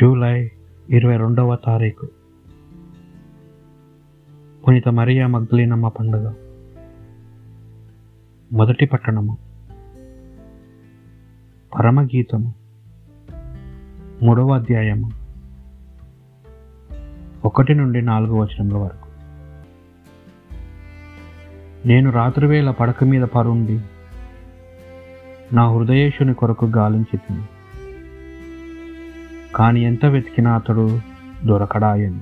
July ఇరవై రెండవ తారీఖు. పునీత మరియా మగ్దలీనమ్మ పండుగ. మొదటి పట్టణము. పరమగీతము. మూడవ అధ్యాయము. ఒకటి నుండి నాలుగు వచనముల వరకు. నేను రాత్రివేళ పడక మీద పరుండి నా హృదయేశుని కొరకు గాలించి తిని. కాని ఎంత వెతికినా అతడు దొరకడాయని.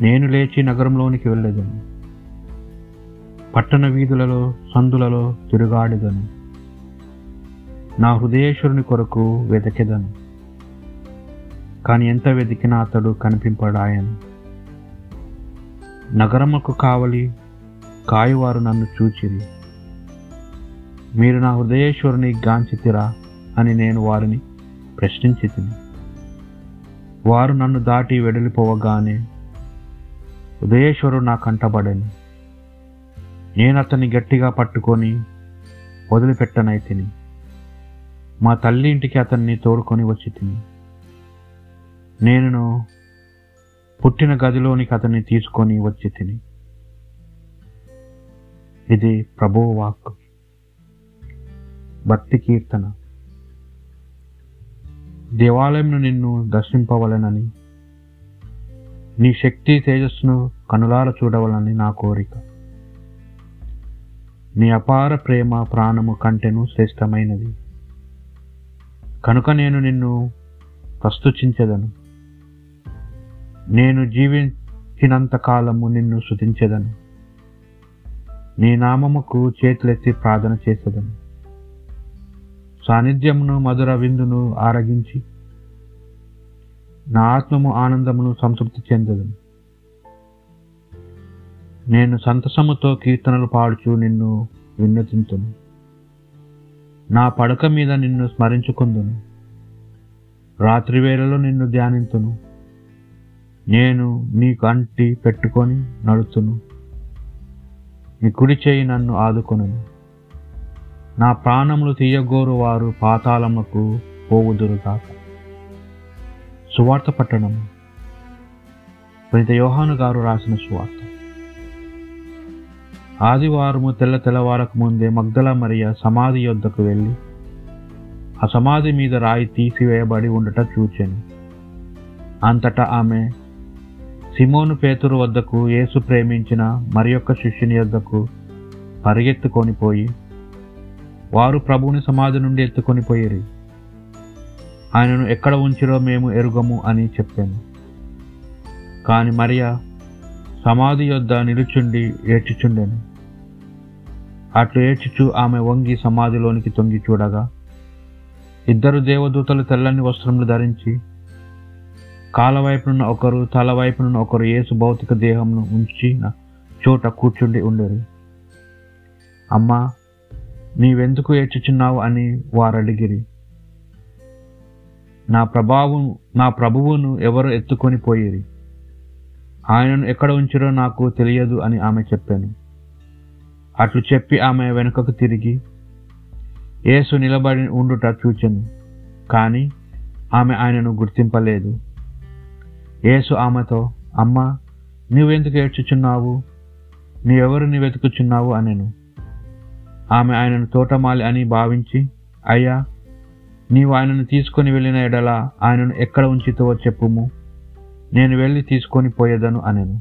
నేను లేచి నగరంలోనికి వెళ్ళేదను. పట్టణ వీధులలో సందులలో తిరుగాడేదను. నా హృదయేశ్వరుని కొరకు వెతకెదను కాని ఎంత వెతికినా అతడు కనిపింపడాయను. నగరముకు కావలి కాయవారు నన్ను చూచిరి. మీరు నా హృదయేశ్వరుని గాంచితిరా అని నేను వారిని ప్రశ్నించి తిని వారు నన్ను దాటి వెడలిపోవగానే ఉదయేశ్వరుడు నా కంటబడని. నేను అతన్ని గట్టిగా పట్టుకొని వదిలిపెట్టనై తిని మా తల్లి ఇంటికి అతన్ని తోడుకొని వచ్చి తిని. నేను పుట్టిన గదిలోనికి అతన్ని తీసుకొని వచ్చి తిని. ఇది ప్రభువు వాక్ భక్తి కీర్తన. దేవాలయంను నిన్ను దర్శింపవలనని నీ శక్తి తేజస్సును కనులార చూడవలని నా కోరిక. నీ అపార ప్రేమ ప్రాణము కంటెను శ్రేష్టమైనది. కనుక నేను నిన్ను ప్రస్తుతించెదను. నేను జీవించినంత కాలము నిన్ను శృతించెదను నీ నామముకు చేతులెత్తి ప్రార్థన చేసేదను. సాన్నిధ్యమును మధుర విందును ఆరగించి నా ఆత్మము ఆనందమును సంతృప్తి చెందదు. నేను సంతసముతో కీర్తనలు పాడుచు నిన్ను విన్నతింతును. నా పడక మీద నిన్ను స్మరించుకుందును. రాత్రి వేళలో నిన్ను ధ్యానింతును. నేను నీకు అంటి పెట్టుకొని నడుతును. నీ కుడి చేయి నన్ను ఆదుకొనను. నా ప్రాణములు తీయగోరు వారు పాతాళముకు పోవుదురుగాక. సువార్త పట్టణం. పునీత యోహాను గారు రాసిన సువార్త. ఆదివారము తెల్ల తెల్లవారకు ముందే మగ్దల మరియ సమాధి యొద్దకు వెళ్ళి ఆ సమాధి మీద రాయి తీసివేయబడి ఉండట చూచాను. అంతటా ఆమె సిమోను పేతురు వద్దకు యేసు ప్రేమించిన మరి యొక్క శిష్యుని వద్దకు పరిగెత్తుకొని పోయి వారు ప్రభువుని సమాధి నుండి ఎత్తుకొని పోయిరి. ఆయనను ఎక్కడ ఉంచిరో మేము ఎరుగము అని చెప్పాను. కాని మరియా సమాధి యొద్ద నిలుచుండి ఏడ్చుచుండెను. అట్లు ఏడ్చుచు ఆమె వంగి సమాధిలోనికి తొంగి చూడగా ఇద్దరు దేవదూతలు తెల్లని వస్త్రములు ధరించి కాలవైపునున్న ఒకరు తలవైపునున్న ఒకరు యేసు భౌతిక దేహంను ఉంచిన చోట కూర్చుండి ఉండేరు. అమ్మా నీవెందుకు ఏడ్చుచున్నావు అని వారు అడిగిరి నా ప్రభావం నా ప్రభువును ఎవరు ఎత్తుకొని పోయిరి? ఆయనను ఎక్కడ ఉంచిరో నాకు తెలియదు అని ఆమె చెప్పాను. అట్లు చెప్పి ఆమె వెనుకకు తిరిగి యేసు నిలబడి ఉండుట చూచెను కానీ ఆమె ఆయనను గుర్తింపలేదు. యేసు ఆమెతో అమ్మా నీవెందుకు ఏడ్చుచున్నావు? నీవెవరిని వెతుకుచున్నావు అనెను. ఆమె ఆయనను తోటమాలి అని భావించి అయ్యా నీవు ఆయనను తీసుకొని వెళ్ళిన ఎడల ఆయనను ఎక్కడ ఉంచితో చెప్పుము. నేను వెళ్ళి తీసుకొని పోయేదను అనెను.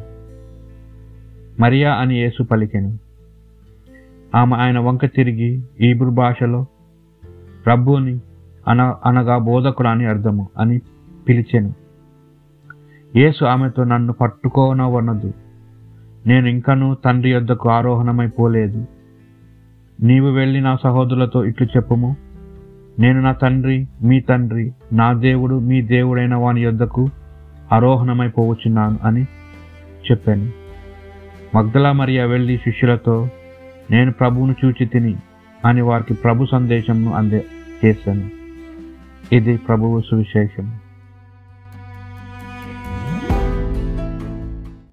మరియా అని యేసు పలికెను. ఆమె ఆయన వంక తిరిగి ఈబ్రు భాషలో ప్రభుని అన అనగా బోధకుడు అని అర్థము అని పిలిచెను. యేసు ఆమెతో నన్ను పట్టుకోనవనదు. నేను ఇంకనూ తండ్రి యొద్దకు ఆరోహణమైపోలేదు నీవు వెళ్ళి నా సహోదరులతో ఇట్లు చెప్పుము. నేను నా తండ్రి మీ తండ్రి నా దేవుడు మీ దేవుడైన వాని యొద్దకు ఆరోహణమైపోవచ్చున్నాను అని చెప్పాను. మగ్ధలా మరియా వెళ్ళి శిష్యులతో నేను ప్రభువును చూచి తిని అని వారికి ప్రభు సందేశంను అందే చేశాను. ఇది ప్రభువు సువిశేషం